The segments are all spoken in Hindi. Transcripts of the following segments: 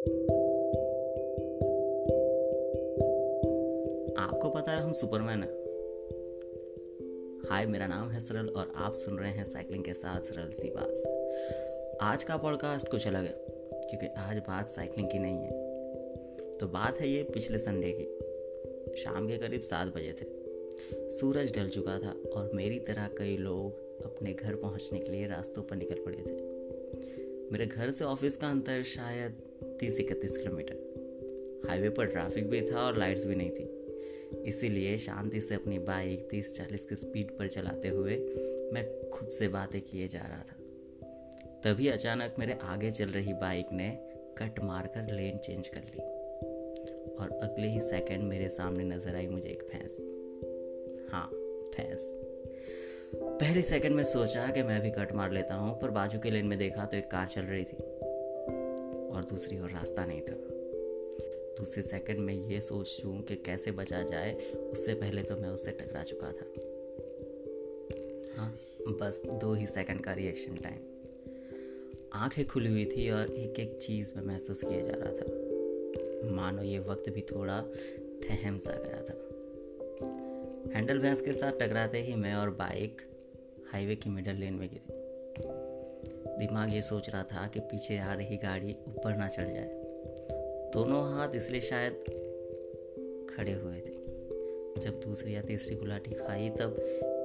आपको पता है हम सुपरमैन हैं। हाय, मेरा नाम है सरल और आप सुन रहे हैं साइकिलिंग के साथ सरल सी बात। आज का पॉडकास्ट कुछ अलग है, क्योंकि आज बात साइकिलिंग की नहीं है। तो बात है ये पिछले संडे की। शाम के करीब सात बजे थे। सूरज ढल चुका था और मेरी तरह कई लोग अपने घर पहुँचने के लिए रास्तों पर निकल पड़े थे। मेरे घर से ऑफ़िस का अंतर शायद तीस इकतीस किलोमीटर। हाईवे पर ट्रैफ़िक भी था और लाइट्स भी नहीं थी। इसीलिए शांति से अपनी बाइक तीस चालीस की स्पीड पर चलाते हुए मैं खुद से बातें किए जा रहा था। तभी अचानक मेरे आगे चल रही बाइक ने कट मारकर लेन चेंज कर ली और अगले ही सेकंड मेरे सामने नज़र आई मुझे एक भैंस। हाँ भैंस। पहले सेकंड में सोचा कि मैं भी कट मार लेता हूँ, पर बाजू के लेन में देखा तो एक कार चल रही थी। और दूसरी ओर रास्ता नहीं था। दूसरे सेकंड में ये सोचूं कि कैसे बचा जाए, उससे पहले तो मैं उससे टकरा चुका था। हाँ बस दो ही सेकंड का रिएक्शन टाइम आँखें खुली हुई थी और एक एक चीज़ में महसूस किया जा रहा था। मानो ये वक्त भी थोड़ा ठहम सा गया था। हैंडल भैंस के साथ टकराते ही मैं और बाइक हाईवे की मिडल लेन में गिरे। दिमाग ये सोच रहा था कि पीछे आ रही गाड़ी ऊपर ना चढ़ जाए। दोनों हाथ इसलिए शायद खड़े हुए थे। जब दूसरी या तीसरी गुलाटी खाई, तब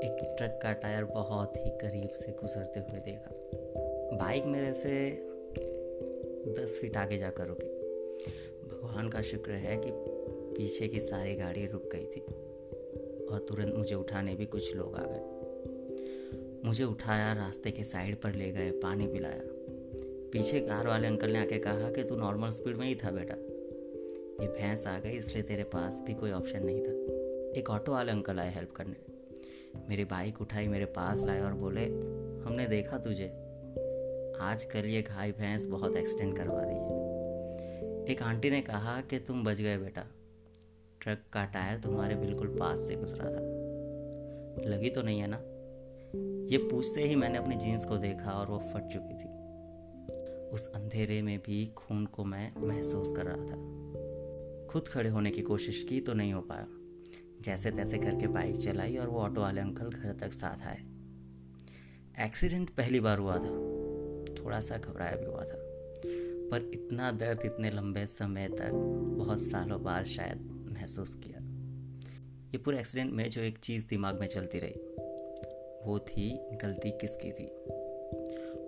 एक ट्रक का टायर बहुत ही करीब से गुजरते हुए देखा। बाइक मेरे से दस फीट आगे जाकर रुकी। भगवान का शुक्र है कि पीछे की सारी गाड़ी रुक गई थी और तुरंत मुझे उठाने भी कुछ लोग आ गए। मुझे उठाया, रास्ते के साइड पर ले गए, पानी पिलाया। पीछे कार वाले अंकल ने आके कहा कि तू नॉर्मल स्पीड में ही था बेटा। ये भैंस आ गई, इसलिए तेरे पास भी कोई ऑप्शन नहीं था। एक ऑटो वाले अंकल आए हेल्प करने। मेरी बाइक उठाई, मेरे पास लाए और बोले, हमने देखा तुझे। आजकल ये घाई भैंस बहुत एक्सीडेंट करवा रही है। एक आंटी ने कहा कि, तुम बच गए बेटा। ट्रक का टायर तुम्हारे बिल्कुल पास से गुजरा था। लगी तो नहीं है ना? ये पूछते ही मैंने अपनी जीन्स को देखा और वो फट चुकी थी। उस अंधेरे में भी खून को मैं महसूस कर रहा था। खुद खड़े होने की कोशिश की तो नहीं हो पाया। जैसे तैसे करके बाइक चलाई और वो ऑटो वाले अंकल घर तक साथ आए। एक्सीडेंट पहली बार हुआ था। थोड़ा सा घबराया भी हुआ था। पर इतना दर्द इतने लंबे समय तक बहुत सालों बाद शायद महसूस किया। ये पूरे एक्सीडेंट में जो एक चीज़ दिमाग में चलती रही। वो थी, गलती किसकी थी?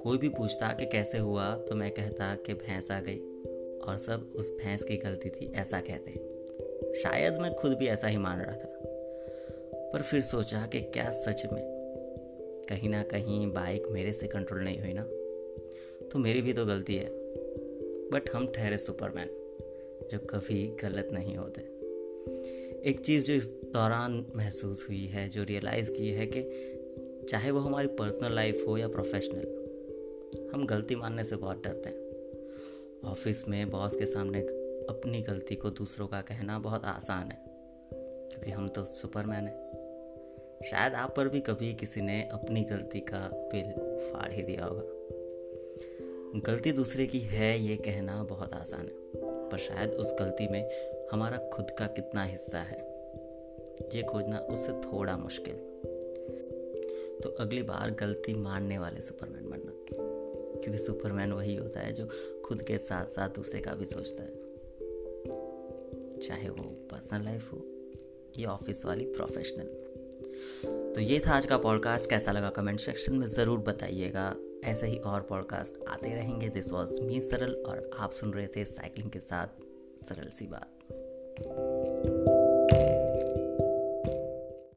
कोई भी पूछता कि कैसे हुआ तो मैं कहता कि भैंस आ गई। और सब उस भैंस की गलती थी, ऐसा कहते शायद मैं खुद भी ऐसा ही मान रहा था। पर फिर सोचा कि क्या सच में? कहीं ना कहीं बाइक मेरे से कंट्रोल नहीं हुई ना। तो मेरी भी तो गलती है। बट हम ठहरे सुपरमैन जो कभी गलत नहीं होते। एक चीज़ जो इस दौरान महसूस हुई है, जो रियलाइज़ की है कि चाहे वो हमारी पर्सनल लाइफ हो या प्रोफेशनल हम गलती मानने से बहुत डरते हैं। ऑफ़िस में बॉस के सामने अपनी गलती को दूसरों का कहना बहुत आसान है, क्योंकि हम तो सुपरमैन हैं। शायद आप पर भी कभी किसी ने अपनी गलती का बिल फाड़ ही दिया होगा। गलती दूसरे की है, ये कहना बहुत आसान है, पर शायद उस गलती में हमारा खुद का कितना हिस्सा है, ये खोजना उससे थोड़ा मुश्किल। तो अगली बार गलती मानने वाले सुपरमैन बनना। क्योंकि सुपरमैन वही होता है जो खुद के साथ साथ दूसरे का भी सोचता है। चाहे वो पर्सनल लाइफ हो या ऑफ़िस वाली प्रोफेशनल तो ये था आज का पॉडकास्ट कैसा लगा कमेंट सेक्शन में ज़रूर बताइएगा। ऐसे ही और पॉडकास्ट आते रहेंगे। दिस वॉज़ मी सरल, और आप सुन रहे थे साइकिलिंग के साथ। सरल सी बात।